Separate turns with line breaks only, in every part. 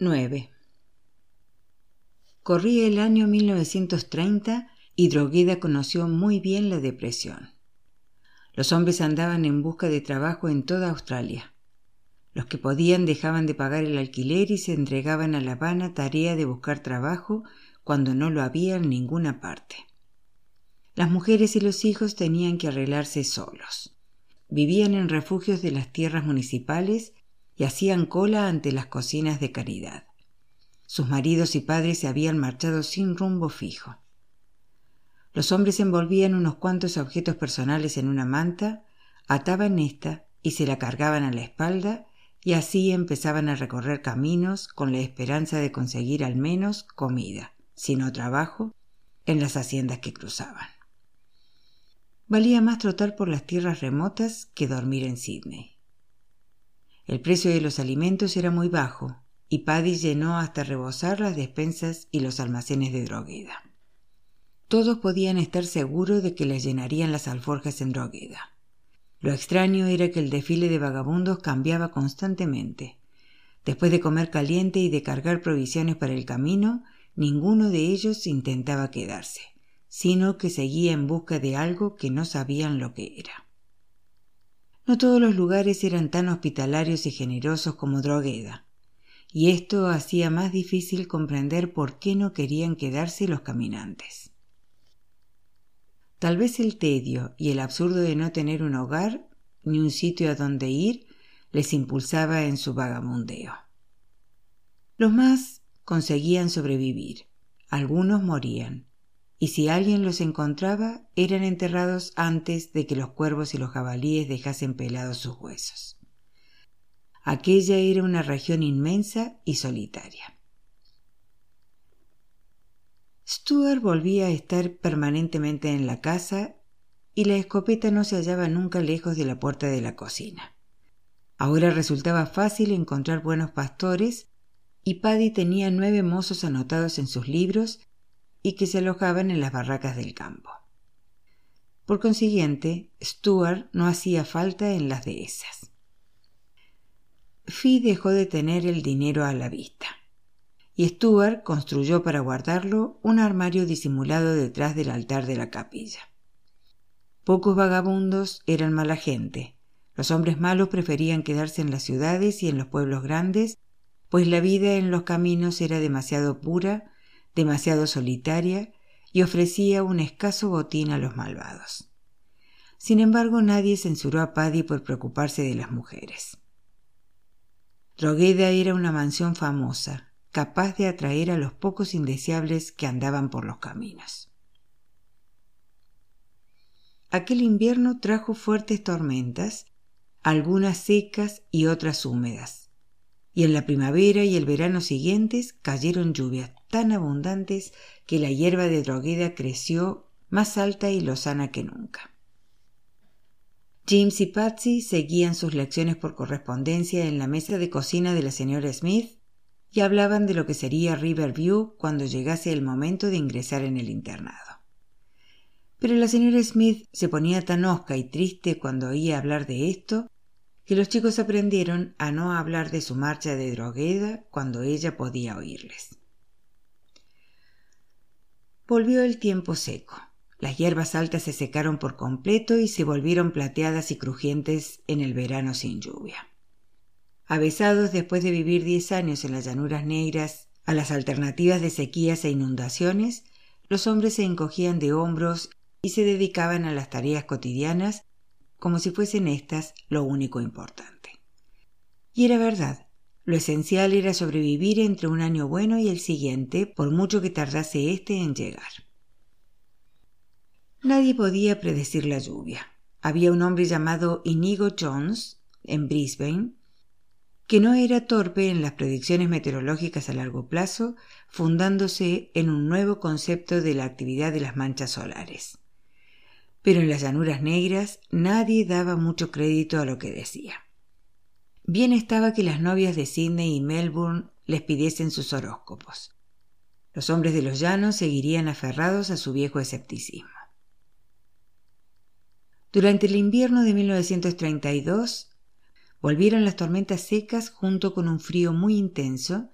9. Corría el año 1930 y Drogueda conoció muy bien la depresión. Los hombres andaban en busca de trabajo en toda Australia. Los que podían dejaban de pagar el alquiler y se entregaban a la vana tarea de buscar trabajo cuando no lo había en ninguna parte. Las mujeres y los hijos tenían que arreglarse solos. Vivían en refugios de las tierras municipales y hacían cola ante las cocinas de caridad. Sus maridos y padres se habían marchado sin rumbo fijo. Los hombres envolvían unos cuantos objetos personales en una manta, ataban esta y se la cargaban a la espalda y así empezaban a recorrer caminos con la esperanza de conseguir al menos comida, si no trabajo, en las haciendas que cruzaban. Valía más trotar por las tierras remotas que dormir en Sídney. El precio de los alimentos era muy bajo y Paddy llenó hasta rebosar las despensas y los almacenes de Drogueda. Todos podían estar seguros de que les llenarían las alforjas en Drogueda. Lo extraño era que el desfile de vagabundos cambiaba constantemente. Después de comer caliente y de cargar provisiones para el camino, ninguno de ellos intentaba quedarse, sino que seguía en busca de algo que no sabían lo que era. No todos los lugares eran tan hospitalarios y generosos como Drogueda, y esto hacía más difícil comprender por qué no querían quedarse los caminantes. Tal vez el tedio y el absurdo de no tener un hogar ni un sitio a donde ir les impulsaba en su vagamundeo. Los más conseguían sobrevivir, algunos morían, y si alguien los encontraba eran enterrados antes de que los cuervos y los jabalíes dejasen pelados sus huesos. Aquella era una región inmensa y solitaria. Stuart volvía a estar permanentemente en la casa y la escopeta no se hallaba nunca lejos de la puerta de la cocina. Ahora resultaba fácil encontrar buenos pastores y Paddy tenía nueve mozos anotados en sus libros y que se alojaban en las barracas del campo. Por consiguiente, Stuart no hacía falta en las de esas. Fee dejó de tener el dinero a la vista, y Stuart construyó para guardarlo un armario disimulado detrás del altar de la capilla. Pocos vagabundos eran mala gente. Los hombres malos preferían quedarse en las ciudades y en los pueblos grandes, pues la vida en los caminos era demasiado pura demasiado solitaria y ofrecía un escaso botín a los malvados. Sin embargo, nadie censuró a Paddy por preocuparse de las mujeres. Drogueda era una mansión famosa, capaz de atraer a los pocos indeseables que andaban por los caminos. Aquel invierno trajo fuertes tormentas, algunas secas y otras húmedas, y en la primavera y el verano siguientes cayeron lluvias tan abundantes que la hierba de drogueda creció más alta y lozana que nunca. James y Patsy seguían sus lecciones por correspondencia en la mesa de cocina de la señora Smith y hablaban de lo que sería Riverview cuando llegase el momento de ingresar en el internado. Pero la señora Smith se ponía tan hosca y triste cuando oía hablar de esto que los chicos aprendieron a no hablar de su marcha de drogueda cuando ella podía oírles. Volvió el tiempo seco. Las hierbas altas se secaron por completo y se volvieron plateadas y crujientes en el verano sin lluvia. Avesados después de vivir diez años en las llanuras negras a las alternativas de sequías e inundaciones, los hombres se encogían de hombros y se dedicaban a las tareas cotidianas como si fuesen éstas lo único importante. Y era verdad, lo esencial era sobrevivir entre un año bueno y el siguiente, por mucho que tardase éste en llegar. Nadie podía predecir la lluvia. Había un hombre llamado Inigo Jones, en Brisbane, que no era torpe en las predicciones meteorológicas a largo plazo, fundándose en un nuevo concepto de la actividad de las manchas solares. Pero en las llanuras negras nadie daba mucho crédito a lo que decía. Bien estaba que las novias de Sydney y Melbourne les pidiesen sus horóscopos. Los hombres de los llanos seguirían aferrados a su viejo escepticismo. Durante el invierno de 1932 volvieron las tormentas secas junto con un frío muy intenso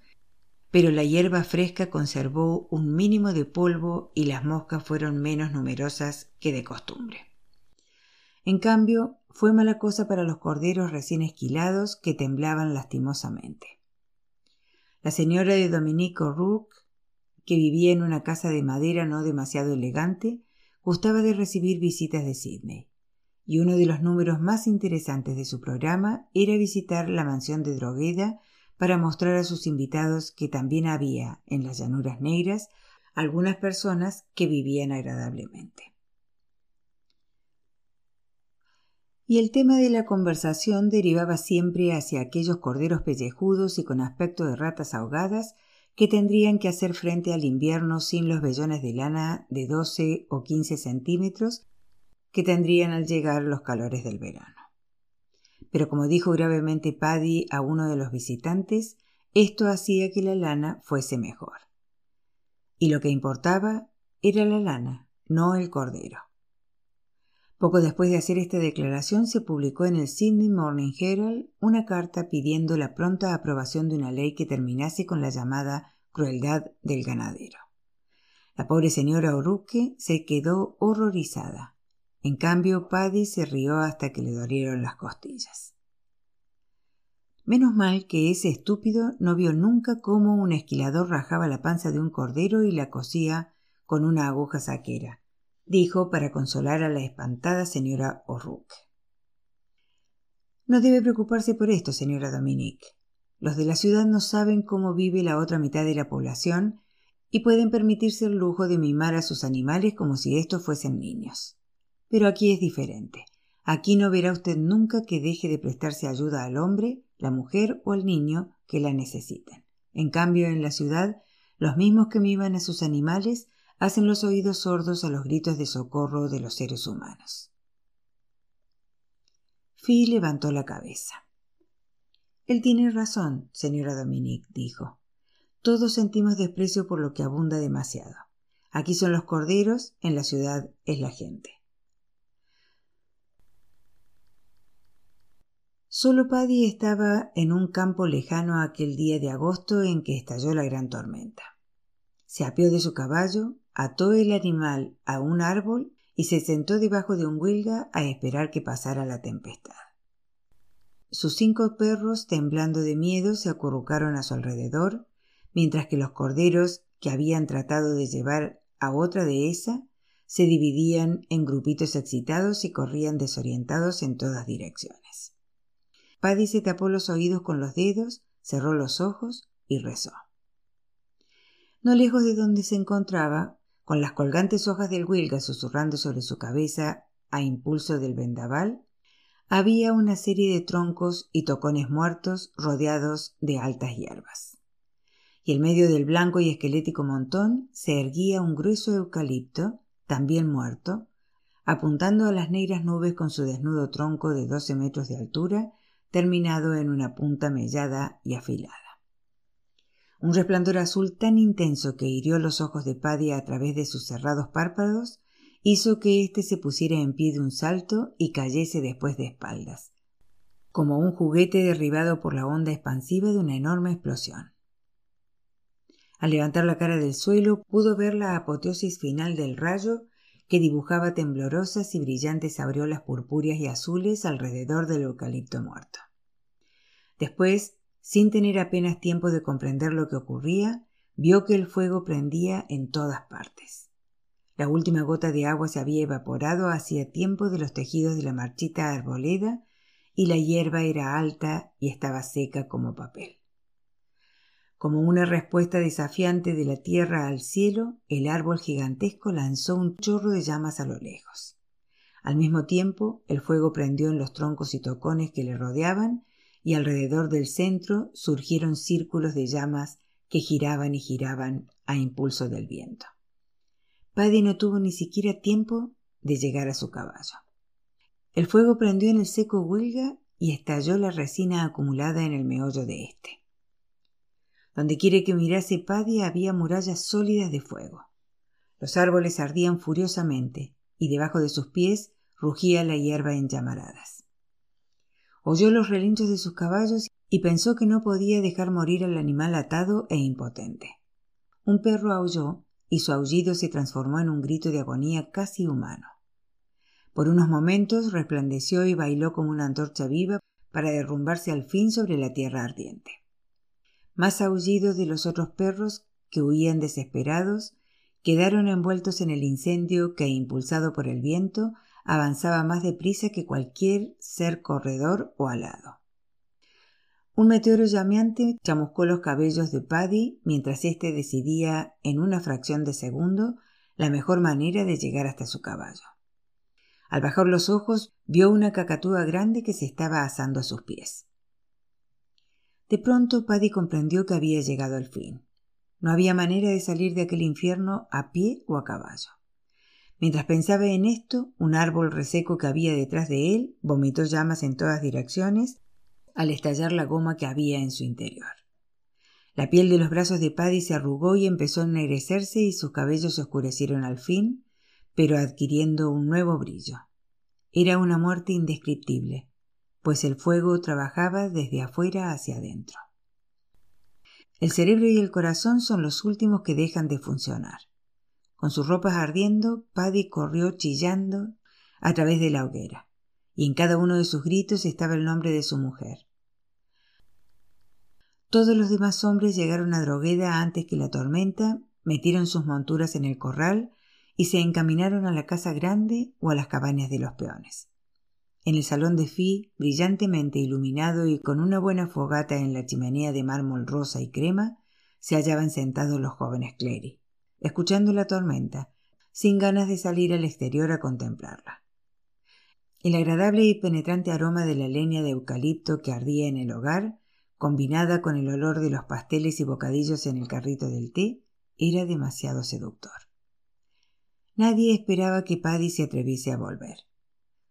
pero la hierba fresca conservó un mínimo de polvo y las moscas fueron menos numerosas que de costumbre. En cambio, fue mala cosa para los corderos recién esquilados que temblaban lastimosamente. La señora de Dominique O'Rourke, que vivía en una casa de madera no demasiado elegante, gustaba de recibir visitas de Sydney, y uno de los números más interesantes de su programa era visitar la mansión de Drogheda para mostrar a sus invitados que también había en las llanuras negras algunas personas que vivían agradablemente. Y el tema de la conversación derivaba siempre hacia aquellos corderos pellejudos y con aspecto de ratas ahogadas que tendrían que hacer frente al invierno sin los vellones de lana de 12 o 15 centímetros que tendrían al llegar los calores del verano pero como dijo gravemente Paddy a uno de los visitantes, esto hacía que la lana fuese mejor. Y lo que importaba era la lana, no el cordero. Poco después de hacer esta declaración se publicó en el Sydney Morning Herald una carta pidiendo la pronta aprobación de una ley que terminase con la llamada crueldad del ganadero. La pobre señora O'Rourke se quedó horrorizada. En cambio, Paddy se rió hasta que le dolieron las costillas. Menos mal que ese estúpido no vio nunca cómo un esquilador rajaba la panza de un cordero y la cosía con una aguja saquera, dijo para consolar a la espantada señora O'Rourke. No debe preocuparse por esto, señora Dominique. Los de la ciudad no saben cómo vive la otra mitad de la población y pueden permitirse el lujo de mimar a sus animales como si estos fuesen niños. Pero aquí es diferente. Aquí no verá usted nunca que deje de prestarse ayuda al hombre, la mujer o al niño que la necesiten. En cambio, en la ciudad, los mismos que miman a sus animales hacen los oídos sordos a los gritos de socorro de los seres humanos. Fi levantó la cabeza. Él tiene razón, señora Dominique, dijo. Todos sentimos desprecio por lo que abunda demasiado. Aquí son los corderos, en la ciudad es la gente. Solo Paddy estaba en un campo lejano aquel día de agosto en que estalló la gran tormenta. Se apió de su caballo, ató el animal a un árbol y se sentó debajo de un huelga a esperar que pasara la tempestad. Sus cinco perros, temblando de miedo, se acurrucaron a su alrededor, mientras que los corderos que habían tratado de llevar a otra dehesa se dividían en grupitos excitados y corrían desorientados en todas direcciones. Paddy se tapó los oídos con los dedos, cerró los ojos y rezó. No lejos de donde se encontraba, con las colgantes hojas del huilga susurrando sobre su cabeza a impulso del vendaval, había una serie de troncos y tocones muertos rodeados de altas hierbas. Y en medio del blanco y esquelético montón se erguía un grueso eucalipto, también muerto, apuntando a las negras nubes con su desnudo tronco de doce metros de altura terminado en una punta mellada y afilada. Un resplandor azul tan intenso que hirió los ojos de Paddy a través de sus cerrados párpados hizo que éste se pusiera en pie de un salto y cayese después de espaldas, como un juguete derribado por la onda expansiva de una enorme explosión. Al levantar la cara del suelo pudo ver la apoteosis final del rayo que dibujaba temblorosas y brillantes aureolas purpúreas y azules alrededor del eucalipto muerto. Después, sin tener apenas tiempo de comprender lo que ocurría, vio que el fuego prendía en todas partes. La última gota de agua se había evaporado hacía tiempo de los tejidos de la marchita arboleda y la hierba era alta y estaba seca como papel. Como una respuesta desafiante de la tierra al cielo, el árbol gigantesco lanzó un chorro de llamas a lo lejos. Al mismo tiempo, el fuego prendió en los troncos y tocones que le rodeaban, y alrededor del centro surgieron círculos de llamas que giraban y giraban a impulso del viento. Paddy no tuvo ni siquiera tiempo de llegar a su caballo. El fuego prendió en el seco huelga y estalló la resina acumulada en el meollo de éste. Donde quiere que mirase Paddy había murallas sólidas de fuego. Los árboles ardían furiosamente y debajo de sus pies rugía la hierba en llamaradas. Oyó los relinchos de sus caballos y pensó que no podía dejar morir al animal atado e impotente. Un perro aulló y su aullido se transformó en un grito de agonía casi humano. Por unos momentos resplandeció y bailó como una antorcha viva para derrumbarse al fin sobre la tierra ardiente. Más aullidos de los otros perros que huían desesperados quedaron envueltos en el incendio que, impulsado por el viento, avanzaba más deprisa que cualquier ser corredor o alado. Un meteoro llameante chamuscó los cabellos de Paddy mientras éste decidía en una fracción de segundo la mejor manera de llegar hasta su caballo. Al bajar los ojos vio una cacatúa grande que se estaba asando a sus pies. De pronto Paddy comprendió que había llegado al fin. No había manera de salir de aquel infierno a pie o a caballo. Mientras pensaba en esto, un árbol reseco que había detrás de él vomitó llamas en todas direcciones al estallar la goma que había en su interior. La piel de los brazos de Paddy se arrugó y empezó a ennegrecerse y sus cabellos se oscurecieron al fin, pero adquiriendo un nuevo brillo. Era una muerte indescriptible, pues el fuego trabajaba desde afuera hacia adentro. El cerebro y el corazón son los últimos que dejan de funcionar. Con sus ropas ardiendo, Paddy corrió chillando a través de la hoguera, y en cada uno de sus gritos estaba el nombre de su mujer. Todos los demás hombres llegaron a Drogueda antes que la tormenta, metieron sus monturas en el corral y se encaminaron a la casa grande o a las cabañas de los peones. En el salón de Fi, brillantemente iluminado y con una buena fogata en la chimenea de mármol rosa y crema, se hallaban sentados los jóvenes Clery, escuchando la tormenta, sin ganas de salir al exterior a contemplarla. El agradable y penetrante aroma de la leña de eucalipto que ardía en el hogar, combinada con el olor de los pasteles y bocadillos en el carrito del té, era demasiado seductor. Nadie esperaba que Paddy se atreviese a volver.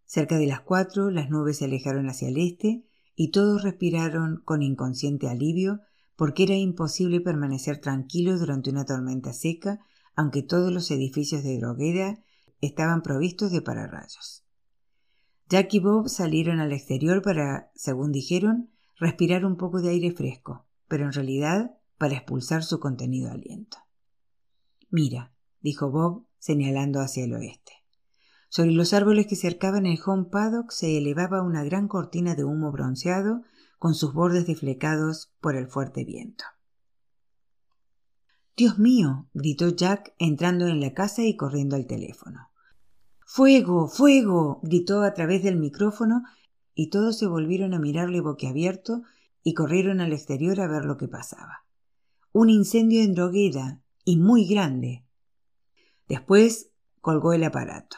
Cerca de las cuatro las nubes se alejaron hacia el este y todos respiraron con inconsciente alivio porque era imposible permanecer tranquilos durante una tormenta seca aunque todos los edificios de Drogueda estaban provistos de pararrayos. Jack y Bob salieron al exterior para, según dijeron, respirar un poco de aire fresco, pero en realidad para expulsar su contenido aliento. Mira, dijo Bob, señalando hacia el oeste. Sobre los árboles que cercaban el home paddock se elevaba una gran cortina de humo bronceado con sus bordes deflecados por el fuerte viento. Dios mío, gritó Jack entrando en la casa y corriendo al teléfono. Fuego. fuego. gritó a través del micrófono y todos se volvieron a mirarle boquiabierto y corrieron al exterior a ver lo que pasaba. Un incendio en Drogueda y muy grande. Después colgó el aparato.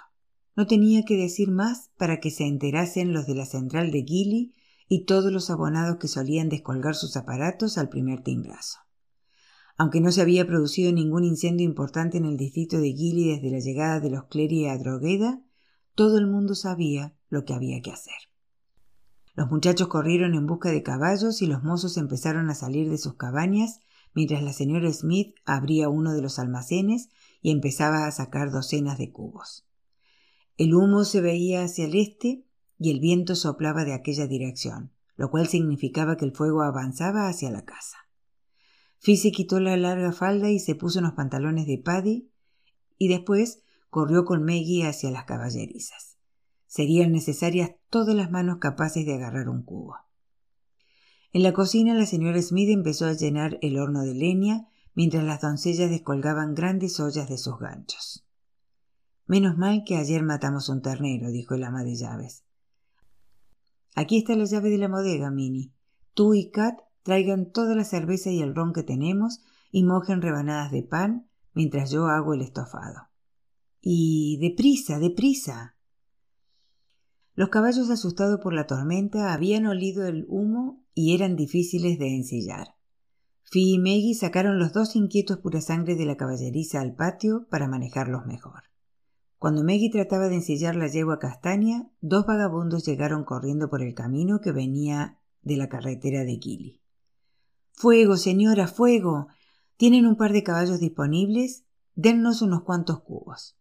No tenía que decir más para que se enterasen los de la central de Gilly y todos los abonados que solían descolgar sus aparatos al primer timbrazo. Aunque no se había producido ningún incendio importante en el distrito de Gilly desde la llegada de los Clery a Drogueda, todo el mundo sabía lo que había que hacer. Los muchachos corrieron en busca de caballos y los mozos empezaron a salir de sus cabañas mientras la señora Smith abría uno de los almacenes y empezaba a sacar docenas de cubos. El humo se veía hacia el este y el viento soplaba de aquella dirección, lo cual significaba que el fuego avanzaba hacia la casa. Fizzy quitó la larga falda y se puso unos pantalones de Paddy y después corrió con Maggie hacia las caballerizas. Serían necesarias todas las manos capaces de agarrar un cubo. En la cocina la señora Smith empezó a llenar el horno de leña mientras las doncellas descolgaban grandes ollas de sus ganchos. Menos mal que ayer matamos un ternero, dijo el ama de llaves. Aquí está la llave de la bodega, Minnie. Tú y Kat traigan toda la cerveza y el ron que tenemos y mojen rebanadas de pan mientras yo hago el estofado. Y deprisa, deprisa. Los caballos asustados por la tormenta habían olido el humo y eran difíciles de ensillar. Fi y Maggie sacaron los dos inquietos pura sangre de la caballeriza al patio para manejarlos mejor. Cuando Maggie trataba de ensillar la yegua castaña, dos vagabundos llegaron corriendo por el camino que venía de la carretera de Gilly. Fuego, señora, fuego. ¿Tienen un par de caballos disponibles? Dennos unos cuantos cubos.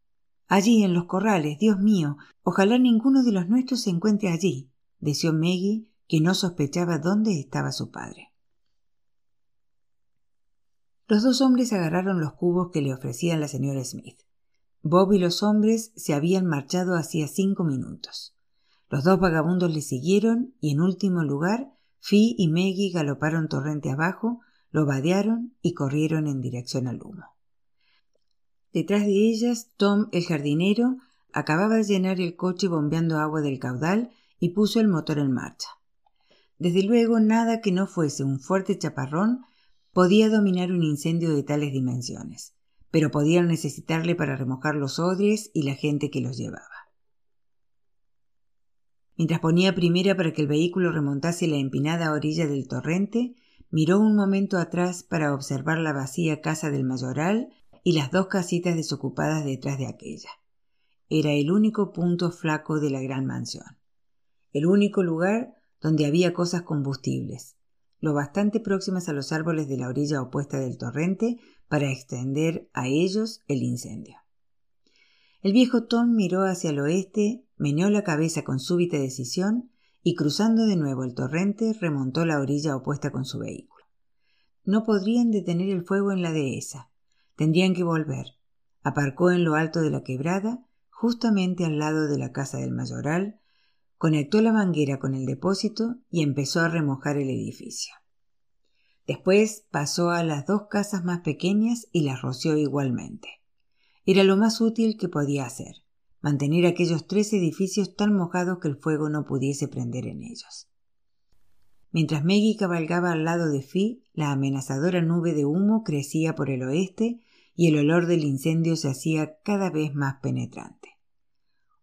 Allí, en los corrales, Dios mío, ojalá ninguno de los nuestros se encuentre allí, deseó Maggie, que no sospechaba dónde estaba su padre. Los dos hombres agarraron los cubos que le ofrecía la señora Smith. Bob y los hombres se habían marchado hacía cinco minutos. Los dos vagabundos le siguieron y, en último lugar, Fi y Maggie galoparon torrente abajo, lo vadearon y corrieron en dirección al humo. Detrás de ellas, Tom, el jardinero, acababa de llenar el coche bombeando agua del caudal y puso el motor en marcha. Desde luego, nada que no fuese un fuerte chaparrón podía dominar un incendio de tales dimensiones, pero podían necesitarle para remojar los odres y la gente que los llevaba. Mientras ponía primera para que el vehículo remontase la empinada orilla del torrente, miró un momento atrás para observar la vacía casa del mayoral y las dos casitas desocupadas detrás de aquella. Era el único punto flaco de la gran mansión, el único lugar donde había cosas combustibles, lo bastante próximas a los árboles de la orilla opuesta del torrente para extender a ellos el incendio. El viejo Tom miró hacia el oeste, meneó la cabeza con súbita decisión y cruzando de nuevo el torrente remontó la orilla opuesta con su vehículo. No podrían detener el fuego en la dehesa. Tendrían que volver. Aparcó en lo alto de la quebrada, justamente al lado de la casa del mayoral, conectó la manguera con el depósito y empezó a remojar el edificio. Después pasó a las dos casas más pequeñas y las roció igualmente. Era lo más útil que podía hacer, mantener aquellos tres edificios tan mojados que el fuego no pudiese prender en ellos. Mientras Maggie cabalgaba al lado de Fi, la amenazadora nube de humo crecía por el oeste y el olor del incendio se hacía cada vez más penetrante.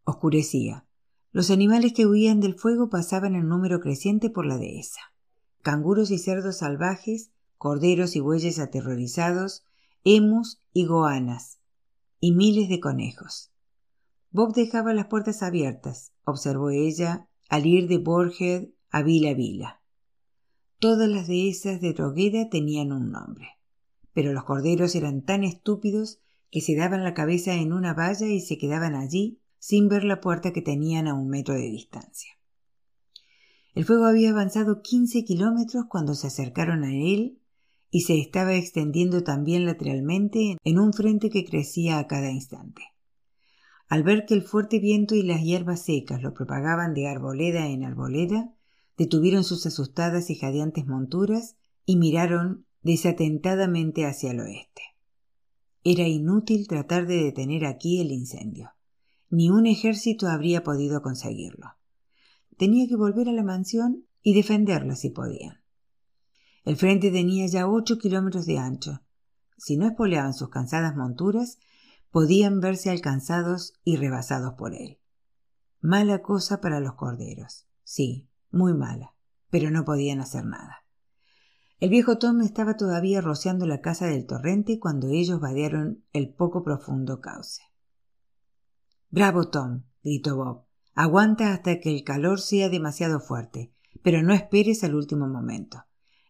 Oscurecía, los animales que huían del fuego pasaban en número creciente por la dehesa. Canguros y cerdos salvajes, corderos y bueyes aterrorizados, emus y goanas, y miles de conejos. Bob dejaba las puertas abiertas, observó ella, al ir de Borhead a Vila Vila. Todas las dehesas de Drogueda tenían un nombre, pero los corderos eran tan estúpidos que se daban la cabeza en una valla y se quedaban allí sin ver la puerta que tenían a un metro de distancia. El fuego había avanzado quince kilómetros cuando se acercaron a él y se estaba extendiendo también lateralmente en un frente que crecía a cada instante. Al ver que el fuerte viento y las hierbas secas lo propagaban de arboleda en arboleda, detuvieron sus asustadas y jadeantes monturas y miraron desatentadamente hacia el oeste. Era inútil tratar de detener aquí el incendio. Ni un ejército habría podido conseguirlo. Tenía que volver a la mansión y defenderla si podían. El frente tenía ya ocho kilómetros de ancho. Si no espoleaban sus cansadas monturas, podían verse alcanzados y rebasados por él. Mala cosa para los corderos. Sí, muy mala, pero no podían hacer nada. El viejo Tom estaba todavía rociando la casa del torrente cuando ellos vadearon el poco profundo cauce. Bravo, Tom, gritó Bob. Aguanta hasta que el calor sea demasiado fuerte, pero no esperes al último momento.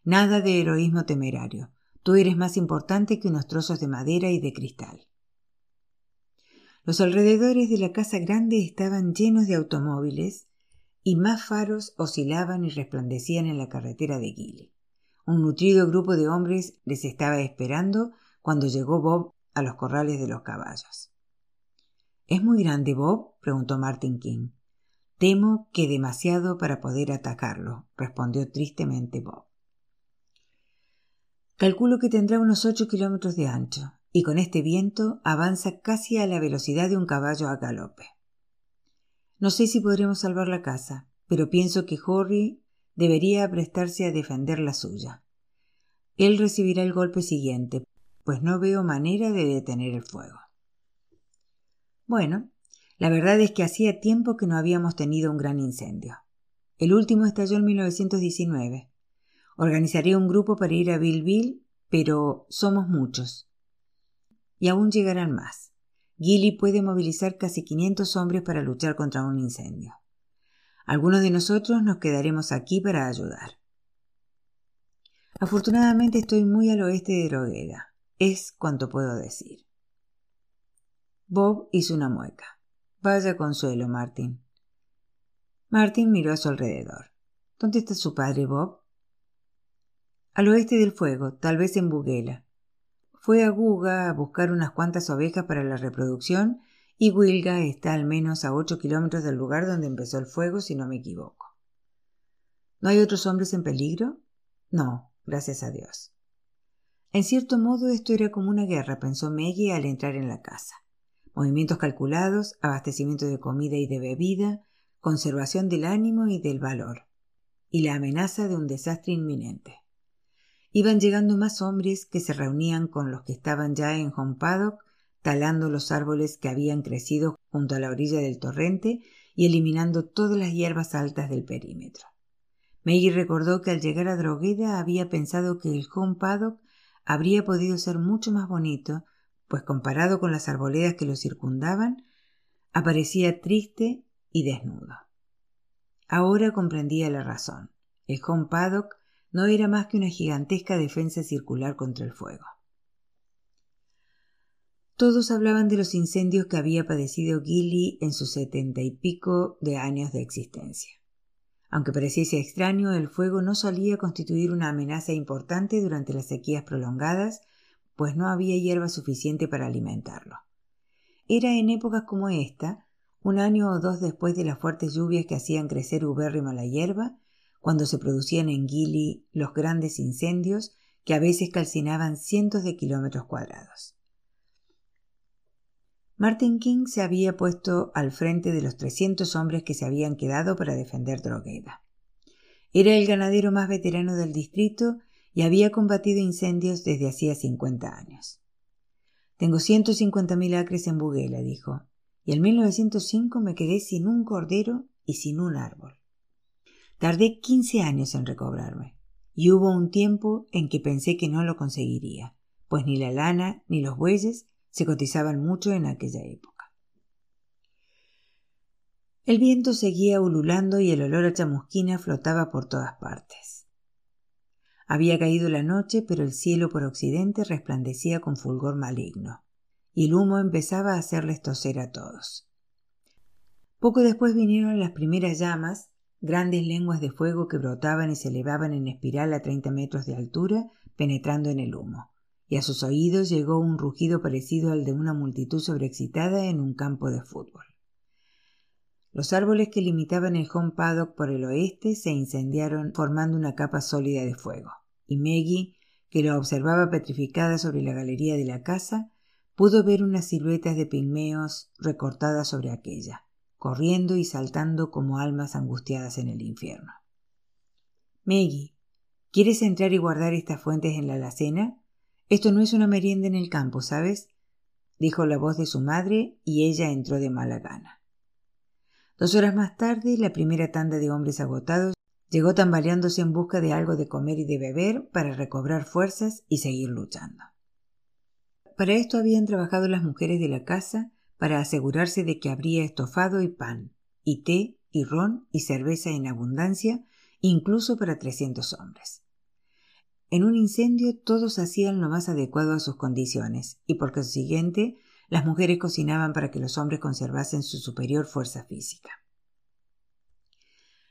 Nada de heroísmo temerario. Tú eres más importante que unos trozos de madera y de cristal. Los alrededores de la casa grande estaban llenos de automóviles y más faros oscilaban y resplandecían en la carretera de Gilly. Un nutrido grupo de hombres les estaba esperando cuando llegó Bob a los corrales de los caballos. ¿Es muy grande Bob? preguntó Martin King. Temo que demasiado para poder atacarlo, respondió tristemente Bob. Calculo que tendrá unos ocho kilómetros de ancho, y con este viento avanza casi a la velocidad de un caballo a galope. No sé si podremos salvar la casa, pero pienso que Horry debería prestarse a defender la suya. Él recibirá el golpe siguiente, pues no veo manera de detener el fuego. Bueno, la verdad es que hacía tiempo que no habíamos tenido un gran incendio. El último estalló en 1919. Organizaré un grupo para ir a Billville, pero somos muchos. Y aún llegarán más. Gilly puede movilizar casi 500 hombres para luchar contra un incendio. Algunos de nosotros nos quedaremos aquí para ayudar. Afortunadamente estoy muy al oeste de Drogueda. Es cuanto puedo decir. Bob hizo una mueca. Vaya consuelo, Martin. Martin miró a su alrededor. ¿Dónde está su padre, Bob? Al oeste del fuego, tal vez en Buguela. Fue a Guga a buscar unas cuantas ovejas para la reproducción y Wilga está al menos a ocho kilómetros del lugar donde empezó el fuego, si no me equivoco. ¿No hay otros hombres en peligro? No, gracias a Dios. En cierto modo esto era como una guerra, pensó Maggie al entrar en la casa. Movimientos calculados, abastecimiento de comida y de bebida, conservación del ánimo y del valor, y la amenaza de un desastre inminente. Iban llegando más hombres que se reunían con los que estaban ya en Home Paddock, talando los árboles que habían crecido junto a la orilla del torrente y eliminando todas las hierbas altas del perímetro. Maggie recordó que al llegar a Drogueda había pensado que el Home Paddock habría podido ser mucho más bonito, pues comparado con las arboledas que lo circundaban, aparecía triste y desnudo. Ahora comprendía la razón. El Home Paddock no era más que una gigantesca defensa circular contra el fuego. Todos hablaban de los incendios que había padecido Gilly en sus setenta y pico de años de existencia. Aunque pareciese extraño, el fuego no solía constituir una amenaza importante durante las sequías prolongadas, pues no había hierba suficiente para alimentarlo. Era en épocas como esta, un año o dos después de las fuertes lluvias que hacían crecer ubérrima la hierba, cuando se producían en Gili los grandes incendios que a veces calcinaban cientos de kilómetros cuadrados. Martin King se había puesto al frente de los 300 hombres que se habían quedado para defender Drogheda. Era el ganadero más veterano del distrito y había combatido incendios desde hacía 50 años. Tengo 150.000 acres en Buguela, dijo, y en 1905 me quedé sin un cordero y sin un árbol. Tardé 15 años en recobrarme, y hubo un tiempo en que pensé que no lo conseguiría, pues ni la lana ni los bueyes se cotizaban mucho en aquella época. El viento seguía ululando y el olor a chamusquina flotaba por todas partes. Había caído la noche, pero el cielo por occidente resplandecía con fulgor maligno, y el humo empezaba a hacerles toser a todos. Poco después vinieron las primeras llamas, grandes lenguas de fuego que brotaban y se elevaban en espiral a treinta metros de altura, penetrando en el humo y a sus oídos llegó un rugido parecido al de una multitud sobreexcitada en un campo de fútbol. Los árboles que limitaban el home paddock por el oeste se incendiaron formando una capa sólida de fuego, y Maggie, que lo observaba petrificada sobre la galería de la casa, pudo ver unas siluetas de pigmeos recortadas sobre aquella, corriendo y saltando como almas angustiadas en el infierno. Maggie, ¿quieres entrar y guardar estas fuentes en la alacena? Esto no es una merienda en el campo, ¿sabes? dijo la voz de su madre y ella entró de mala gana. Dos horas más tarde, la primera tanda de hombres agotados llegó tambaleándose en busca de algo de comer y de beber para recobrar fuerzas y seguir luchando. Para esto habían trabajado las mujeres de la casa para asegurarse de que habría estofado y pan, y té y ron y cerveza en abundancia, incluso para trescientos hombres. En un incendio todos hacían lo más adecuado a sus condiciones, y por consiguiente las mujeres cocinaban para que los hombres conservasen su superior fuerza física.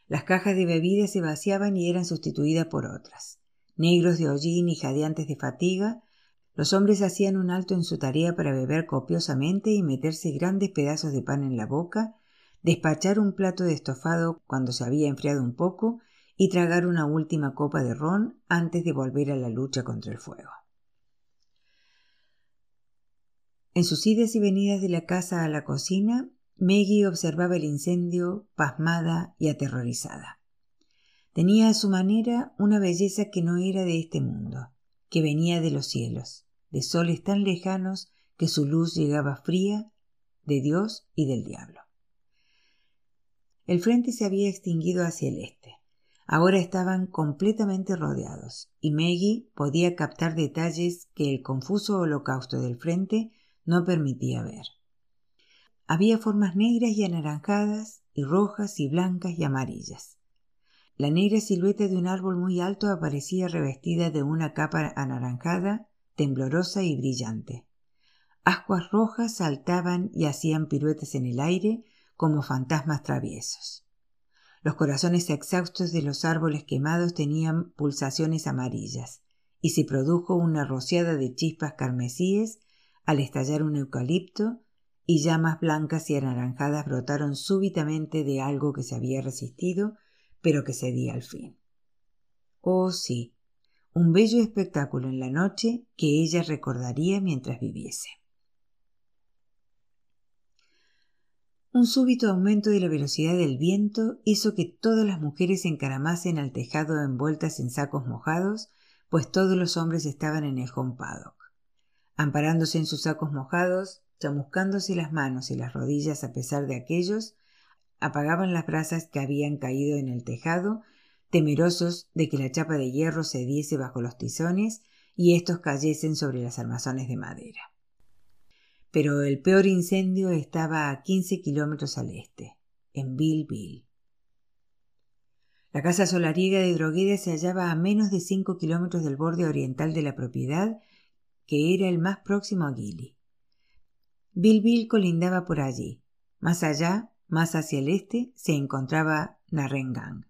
Las cajas de bebidas se vaciaban y eran sustituidas por otras. Negros de hollín y jadeantes de fatiga, los hombres hacían un alto en su tarea para beber copiosamente y meterse grandes pedazos de pan en la boca, despachar un plato de estofado cuando se había enfriado un poco y tragar una última copa de ron antes de volver a la lucha contra el fuego. En sus idas y venidas de la casa a la cocina, Maggie observaba el incendio pasmada y aterrorizada. Tenía a su manera una belleza que no era de este mundo, que venía de los cielos, de soles tan lejanos que su luz llegaba fría de Dios y del diablo. El frente se había extinguido hacia el este. Ahora estaban completamente rodeados, y Maggie podía captar detalles que el confuso holocausto del frente no permitía ver. Había formas negras y anaranjadas, y rojas y blancas y amarillas. La negra silueta de un árbol muy alto aparecía revestida de una capa anaranjada, temblorosa y brillante. Ascuas rojas saltaban y hacían piruetas en el aire como fantasmas traviesos. Los corazones exhaustos de los árboles quemados tenían pulsaciones amarillas, y se produjo una rociada de chispas carmesíes al estallar un eucalipto, y llamas blancas y anaranjadas brotaron súbitamente de algo que se había resistido, pero que cedía al fin. Oh sí, un bello espectáculo en la noche que ella recordaría mientras viviese. Un súbito aumento de la velocidad del viento hizo que todas las mujeres se encaramasen al tejado envueltas en sacos mojados, pues todos los hombres estaban en el home paddock. Amparándose en sus sacos mojados, chamuscándose las manos y las rodillas a pesar de aquellos, apagaban las brasas que habían caído en el tejado, temerosos de que la chapa de hierro cediese bajo los tizones y éstos cayesen sobre las armazones de madera. Pero el peor incendio estaba a quince kilómetros al este, en Bill La casa solariega de Drogueda se hallaba a menos de cinco kilómetros del borde oriental de la propiedad, que era el más próximo a Gili. Bill colindaba por allí. Más allá, más hacia el este, se encontraba Narrengang.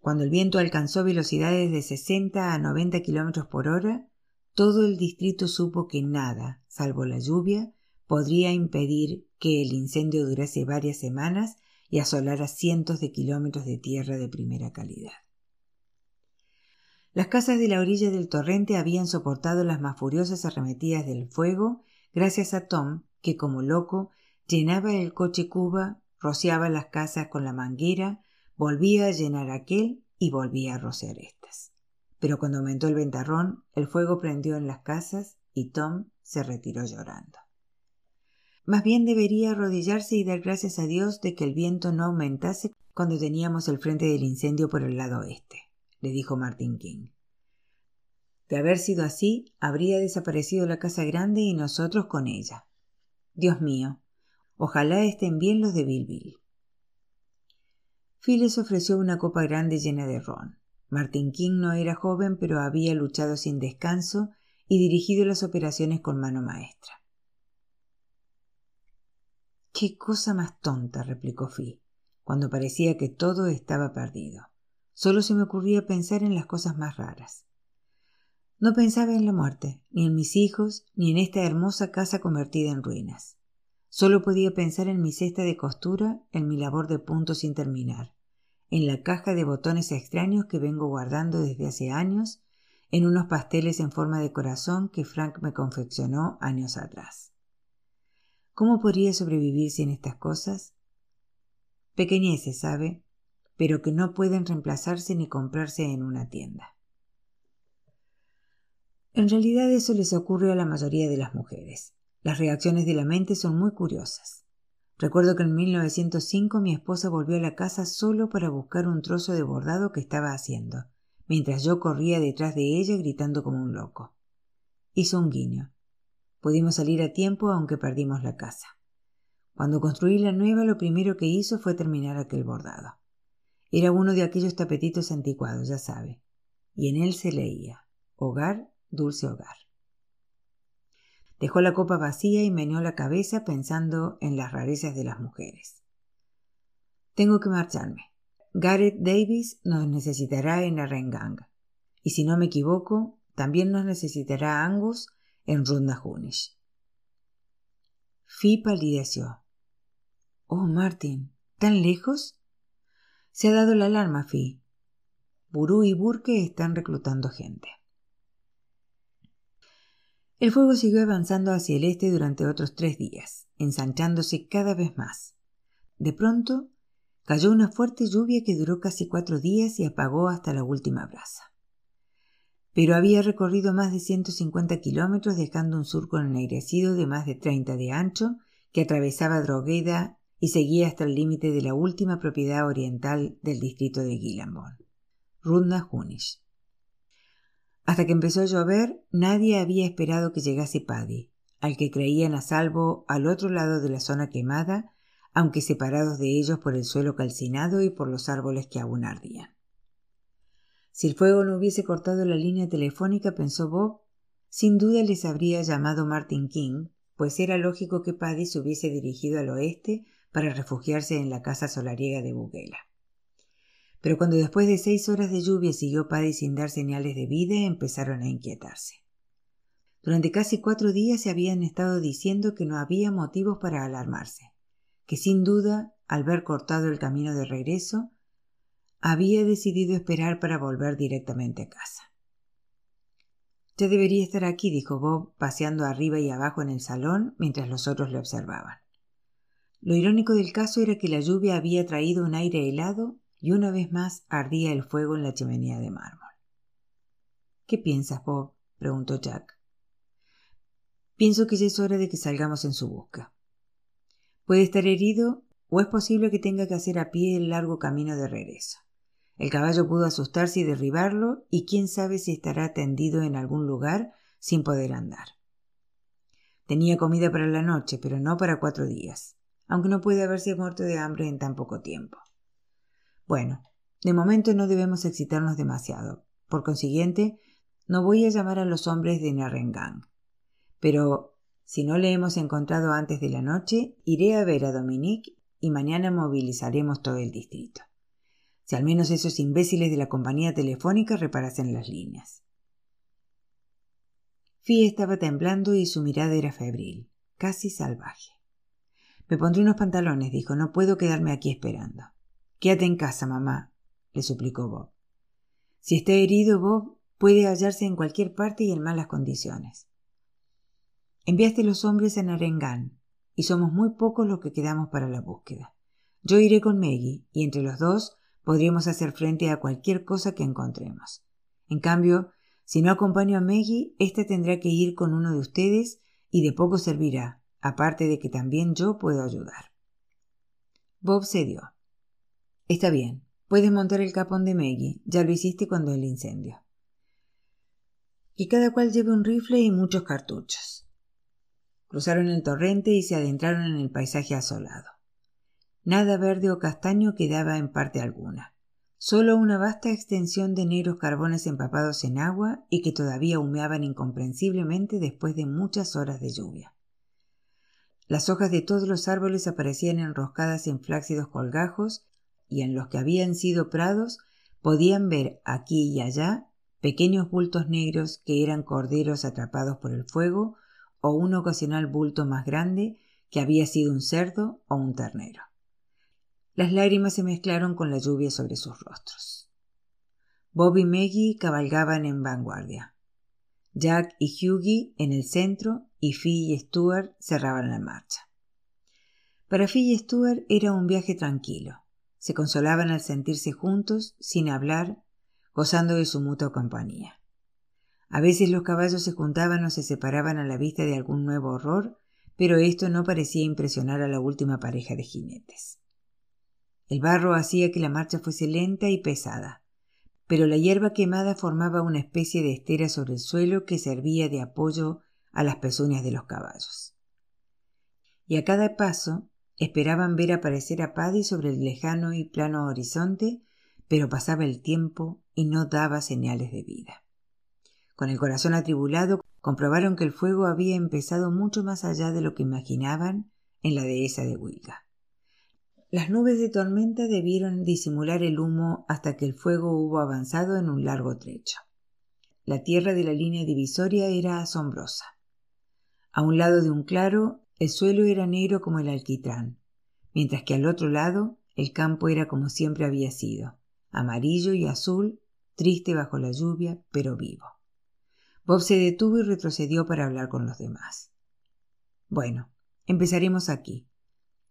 Cuando el viento alcanzó velocidades de sesenta a noventa kilómetros por hora, todo el distrito supo que nada, salvo la lluvia, podría impedir que el incendio durase varias semanas y asolara cientos de kilómetros de tierra de primera calidad. Las casas de la orilla del torrente habían soportado las más furiosas arremetidas del fuego gracias a Tom, que como loco llenaba el coche cuba, rociaba las casas con la manguera, volvía a llenar aquel y volvía a rociar estas pero cuando aumentó el ventarrón, el fuego prendió en las casas y Tom se retiró llorando. Más bien debería arrodillarse y dar gracias a Dios de que el viento no aumentase cuando teníamos el frente del incendio por el lado oeste, le dijo Martin King. De haber sido así, habría desaparecido la casa grande y nosotros con ella. Dios mío, ojalá estén bien los de Bill Phyllis ofreció una copa grande llena de ron. Martin King no era joven, pero había luchado sin descanso y dirigido las operaciones con mano maestra. Qué cosa más tonta, replicó Fi, cuando parecía que todo estaba perdido. Solo se me ocurría pensar en las cosas más raras. No pensaba en la muerte, ni en mis hijos, ni en esta hermosa casa convertida en ruinas. Solo podía pensar en mi cesta de costura, en mi labor de punto sin terminar, en la caja de botones extraños que vengo guardando desde hace años, en unos pasteles en forma de corazón que Frank me confeccionó años atrás. ¿Cómo podría sobrevivir sin estas cosas? Pequeñeces, sabe, pero que no pueden reemplazarse ni comprarse en una tienda. En realidad eso les ocurre a la mayoría de las mujeres. Las reacciones de la mente son muy curiosas. Recuerdo que en 1905 mi esposa volvió a la casa solo para buscar un trozo de bordado que estaba haciendo, mientras yo corría detrás de ella gritando como un loco. Hizo un guiño. Pudimos salir a tiempo aunque perdimos la casa. Cuando construí la nueva lo primero que hizo fue terminar aquel bordado. Era uno de aquellos tapetitos anticuados, ya sabe, y en él se leía Hogar, dulce hogar. Dejó la copa vacía y meneó la cabeza pensando en las rarezas de las mujeres. Tengo que marcharme. Gareth Davis nos necesitará en Arrengang. Y si no me equivoco, también nos necesitará Angus en Rundahunish. Fi palideció. Oh, Martin, ¿tan lejos? Se ha dado la alarma, Fi. Burú y Burke están reclutando gente. El fuego siguió avanzando hacia el este durante otros tres días, ensanchándose cada vez más. De pronto, cayó una fuerte lluvia que duró casi cuatro días y apagó hasta la última brasa. Pero había recorrido más de 150 kilómetros dejando un surco ennegrecido de más de 30 de ancho que atravesaba Drogheda y seguía hasta el límite de la última propiedad oriental del distrito de Gilambon, Runda Hunish. Hasta que empezó a llover, nadie había esperado que llegase Paddy, al que creían a salvo al otro lado de la zona quemada, aunque separados de ellos por el suelo calcinado y por los árboles que aún ardían. Si el fuego no hubiese cortado la línea telefónica, pensó Bob, sin duda les habría llamado Martin King, pues era lógico que Paddy se hubiese dirigido al oeste para refugiarse en la casa solariega de Buguela. Pero cuando después de seis horas de lluvia siguió Paddy sin dar señales de vida, empezaron a inquietarse. Durante casi cuatro días se habían estado diciendo que no había motivos para alarmarse, que sin duda, al ver cortado el camino de regreso, había decidido esperar para volver directamente a casa. Ya debería estar aquí, dijo Bob, paseando arriba y abajo en el salón mientras los otros le observaban. Lo irónico del caso era que la lluvia había traído un aire helado y una vez más ardía el fuego en la chimenea de mármol. ¿Qué piensas, Bob? preguntó Jack. Pienso que ya es hora de que salgamos en su busca. Puede estar herido o es posible que tenga que hacer a pie el largo camino de regreso. El caballo pudo asustarse y derribarlo, y quién sabe si estará tendido en algún lugar sin poder andar. Tenía comida para la noche, pero no para cuatro días, aunque no puede haberse muerto de hambre en tan poco tiempo. Bueno, de momento no debemos excitarnos demasiado. Por consiguiente, no voy a llamar a los hombres de Narrengang. Pero si no le hemos encontrado antes de la noche, iré a ver a Dominique y mañana movilizaremos todo el distrito. Si al menos esos imbéciles de la compañía telefónica reparasen las líneas. Fee estaba temblando y su mirada era febril, casi salvaje. Me pondré unos pantalones, dijo, no puedo quedarme aquí esperando. Quédate en casa, mamá, le suplicó Bob. Si está herido, Bob puede hallarse en cualquier parte y en malas condiciones. Enviaste los hombres a Narengán, y somos muy pocos los que quedamos para la búsqueda. Yo iré con Maggie, y entre los dos podríamos hacer frente a cualquier cosa que encontremos. En cambio, si no acompaño a Maggie, ésta tendrá que ir con uno de ustedes y de poco servirá, aparte de que también yo puedo ayudar. Bob cedió. Está bien, puedes montar el capón de Maggie, ya lo hiciste cuando el incendio. Y cada cual lleve un rifle y muchos cartuchos. Cruzaron el torrente y se adentraron en el paisaje asolado. Nada verde o castaño quedaba en parte alguna. Solo una vasta extensión de negros carbones empapados en agua y que todavía humeaban incomprensiblemente después de muchas horas de lluvia. Las hojas de todos los árboles aparecían enroscadas en flácidos colgajos y en los que habían sido prados podían ver aquí y allá pequeños bultos negros que eran corderos atrapados por el fuego o un ocasional bulto más grande que había sido un cerdo o un ternero. Las lágrimas se mezclaron con la lluvia sobre sus rostros. Bob y Maggie cabalgaban en vanguardia. Jack y Hughie en el centro y Phil y Stuart cerraban la marcha. Para Phil y Stuart era un viaje tranquilo. Se consolaban al sentirse juntos, sin hablar, gozando de su mutua compañía. A veces los caballos se juntaban o se separaban a la vista de algún nuevo horror, pero esto no parecía impresionar a la última pareja de jinetes. El barro hacía que la marcha fuese lenta y pesada, pero la hierba quemada formaba una especie de estera sobre el suelo que servía de apoyo a las pezuñas de los caballos. Y a cada paso esperaban ver aparecer a Paddy sobre el lejano y plano horizonte, pero pasaba el tiempo y no daba señales de vida. Con el corazón atribulado, comprobaron que el fuego había empezado mucho más allá de lo que imaginaban en la dehesa de Wilga. Las nubes de tormenta debieron disimular el humo hasta que el fuego hubo avanzado en un largo trecho. La tierra de la línea divisoria era asombrosa. A un lado de un claro, el suelo era negro como el alquitrán, mientras que al otro lado el campo era como siempre había sido, amarillo y azul, triste bajo la lluvia, pero vivo. Bob se detuvo y retrocedió para hablar con los demás. Bueno, empezaremos aquí.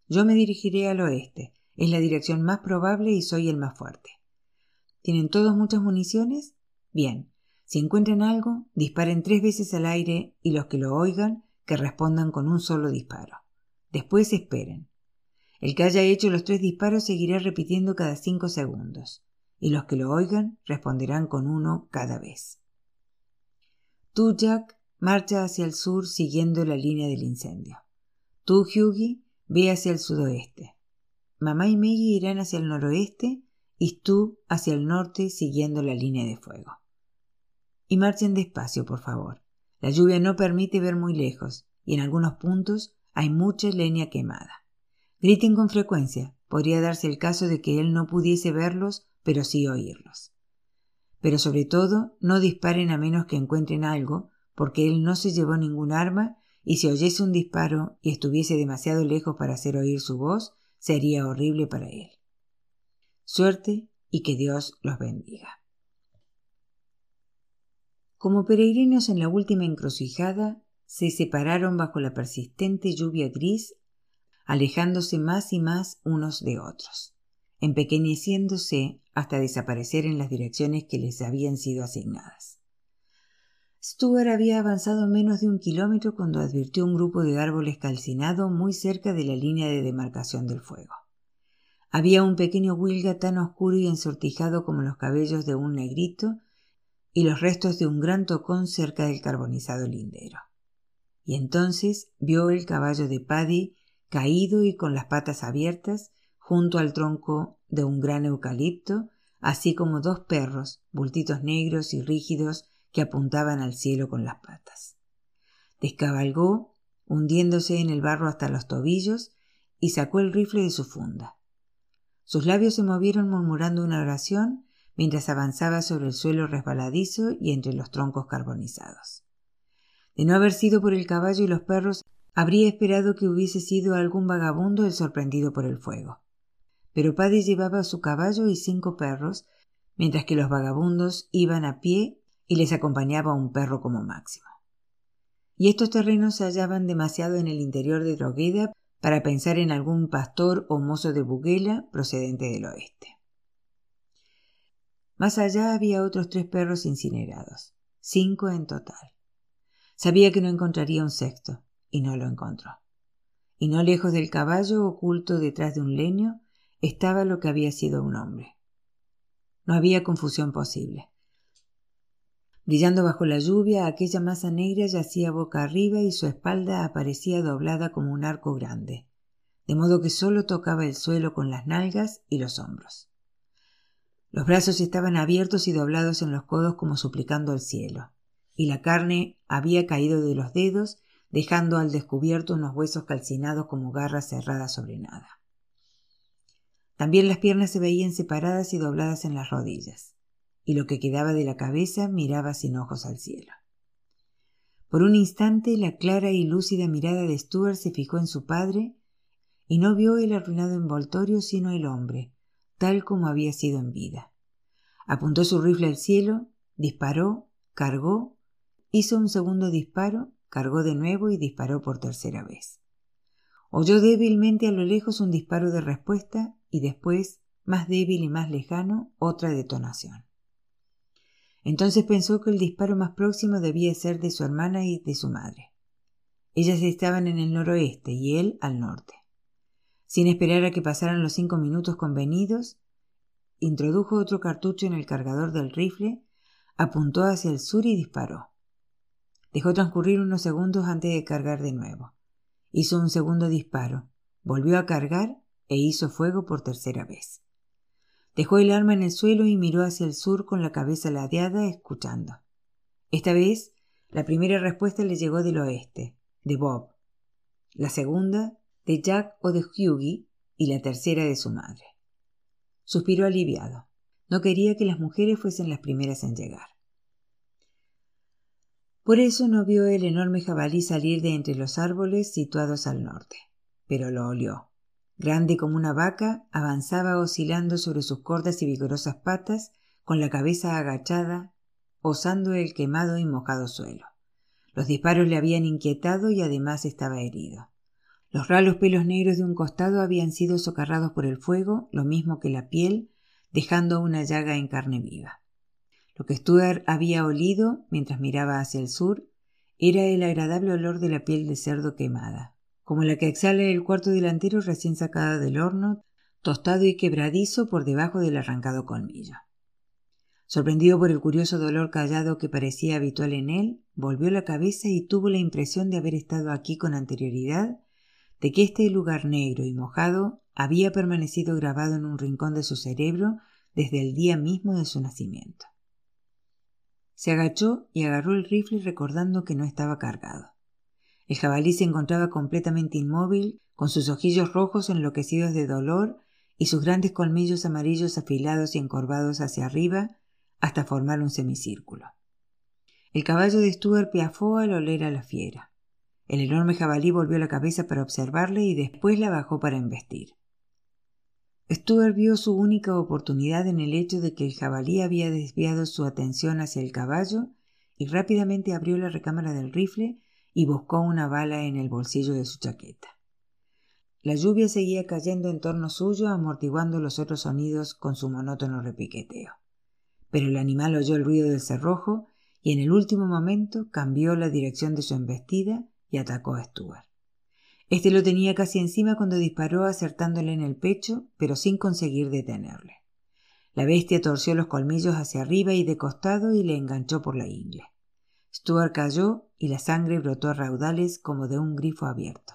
Yo me dirigiré al oeste. Es la dirección más probable y soy el más fuerte. ¿Tienen todos muchas municiones? Bien. Si encuentran algo, disparen tres veces al aire y los que lo oigan, que respondan con un solo disparo. Después esperen. El que haya hecho los tres disparos seguirá repitiendo cada cinco segundos, y los que lo oigan responderán con uno cada vez. Tú, Jack, marcha hacia el sur siguiendo la línea del incendio. Tú, Hughie, ve hacia el sudoeste. Mamá y Maggie irán hacia el noroeste y tú hacia el norte siguiendo la línea de fuego. Y marchen despacio, por favor. La lluvia no permite ver muy lejos y en algunos puntos hay mucha leña quemada. Griten con frecuencia. Podría darse el caso de que él no pudiese verlos, pero sí oírlos. Pero sobre todo, no disparen a menos que encuentren algo, porque él no se llevó ningún arma y si oyese un disparo y estuviese demasiado lejos para hacer oír su voz, sería horrible para él. Suerte y que Dios los bendiga. Como peregrinos en la última encrucijada, se separaron bajo la persistente lluvia gris, alejándose más y más unos de otros, empequeñeciéndose hasta desaparecer en las direcciones que les habían sido asignadas. Stuart había avanzado menos de un kilómetro cuando advirtió un grupo de árboles calcinados muy cerca de la línea de demarcación del fuego. Había un pequeño huilga tan oscuro y ensortijado como los cabellos de un negrito y los restos de un gran tocón cerca del carbonizado lindero. Y entonces vio el caballo de Paddy caído y con las patas abiertas junto al tronco de un gran eucalipto, así como dos perros, bultitos negros y rígidos, que apuntaban al cielo con las patas. Descabalgó, hundiéndose en el barro hasta los tobillos, y sacó el rifle de su funda. Sus labios se movieron murmurando una oración mientras avanzaba sobre el suelo resbaladizo y entre los troncos carbonizados. De no haber sido por el caballo y los perros, habría esperado que hubiese sido algún vagabundo el sorprendido por el fuego. Pero Paddy llevaba su caballo y cinco perros, mientras que los vagabundos iban a pie y les acompañaba un perro como máximo. Y estos terrenos se hallaban demasiado en el interior de Drogheda para pensar en algún pastor o mozo de Buguela procedente del oeste. Más allá había otros tres perros incinerados, cinco en total. Sabía que no encontraría un sexto, y no lo encontró. Y no lejos del caballo, oculto detrás de un leño, estaba lo que había sido un hombre. No había confusión posible. Brillando bajo la lluvia, aquella masa negra yacía boca arriba y su espalda aparecía doblada como un arco grande, de modo que sólo tocaba el suelo con las nalgas y los hombros. Los brazos estaban abiertos y doblados en los codos como suplicando al cielo, y la carne había caído de los dedos, dejando al descubierto unos huesos calcinados como garras cerradas sobre nada. También las piernas se veían separadas y dobladas en las rodillas y lo que quedaba de la cabeza miraba sin ojos al cielo. Por un instante la clara y lúcida mirada de Stuart se fijó en su padre y no vio el arruinado envoltorio sino el hombre, tal como había sido en vida. Apuntó su rifle al cielo, disparó, cargó, hizo un segundo disparo, cargó de nuevo y disparó por tercera vez. Oyó débilmente a lo lejos un disparo de respuesta y después, más débil y más lejano, otra detonación. Entonces pensó que el disparo más próximo debía ser de su hermana y de su madre. Ellas estaban en el noroeste y él al norte. Sin esperar a que pasaran los cinco minutos convenidos, introdujo otro cartucho en el cargador del rifle, apuntó hacia el sur y disparó. Dejó transcurrir unos segundos antes de cargar de nuevo. Hizo un segundo disparo, volvió a cargar e hizo fuego por tercera vez. Dejó el arma en el suelo y miró hacia el sur con la cabeza ladeada, escuchando. Esta vez, la primera respuesta le llegó del oeste, de Bob, la segunda de Jack o de Hughie y la tercera de su madre. Suspiró aliviado. No quería que las mujeres fuesen las primeras en llegar. Por eso no vio el enorme jabalí salir de entre los árboles situados al norte, pero lo olió grande como una vaca, avanzaba oscilando sobre sus cortas y vigorosas patas, con la cabeza agachada, osando el quemado y mojado suelo. Los disparos le habían inquietado y además estaba herido. Los ralos pelos negros de un costado habían sido socarrados por el fuego, lo mismo que la piel, dejando una llaga en carne viva. Lo que Stuart había olido mientras miraba hacia el sur era el agradable olor de la piel de cerdo quemada como la que exhala el cuarto delantero recién sacada del horno, tostado y quebradizo por debajo del arrancado colmillo. Sorprendido por el curioso dolor callado que parecía habitual en él, volvió la cabeza y tuvo la impresión de haber estado aquí con anterioridad, de que este lugar negro y mojado había permanecido grabado en un rincón de su cerebro desde el día mismo de su nacimiento. Se agachó y agarró el rifle recordando que no estaba cargado. El jabalí se encontraba completamente inmóvil, con sus ojillos rojos enloquecidos de dolor y sus grandes colmillos amarillos afilados y encorvados hacia arriba hasta formar un semicírculo. El caballo de Stuart piafó al oler a la fiera. El enorme jabalí volvió la cabeza para observarle y después la bajó para embestir. Stuart vio su única oportunidad en el hecho de que el jabalí había desviado su atención hacia el caballo y rápidamente abrió la recámara del rifle y buscó una bala en el bolsillo de su chaqueta. La lluvia seguía cayendo en torno suyo, amortiguando los otros sonidos con su monótono repiqueteo. Pero el animal oyó el ruido del cerrojo y en el último momento cambió la dirección de su embestida y atacó a Stuart. Este lo tenía casi encima cuando disparó acertándole en el pecho, pero sin conseguir detenerle. La bestia torció los colmillos hacia arriba y de costado y le enganchó por la ingle. Stuart cayó y la sangre brotó a raudales como de un grifo abierto,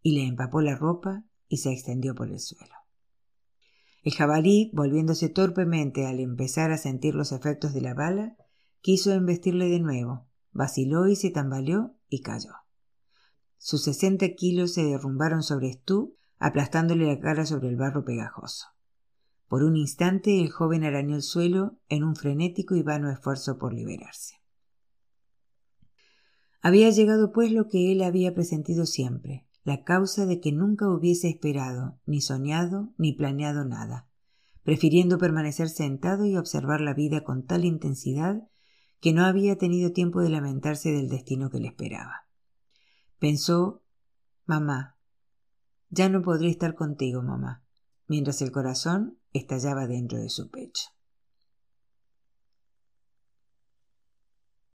y le empapó la ropa y se extendió por el suelo. El jabalí, volviéndose torpemente al empezar a sentir los efectos de la bala, quiso embestirle de nuevo, vaciló y se tambaleó y cayó. Sus sesenta kilos se derrumbaron sobre Stu, aplastándole la cara sobre el barro pegajoso. Por un instante el joven arañó el suelo en un frenético y vano esfuerzo por liberarse. Había llegado pues lo que él había presentido siempre, la causa de que nunca hubiese esperado, ni soñado, ni planeado nada, prefiriendo permanecer sentado y observar la vida con tal intensidad que no había tenido tiempo de lamentarse del destino que le esperaba. Pensó Mamá. Ya no podré estar contigo, mamá, mientras el corazón estallaba dentro de su pecho.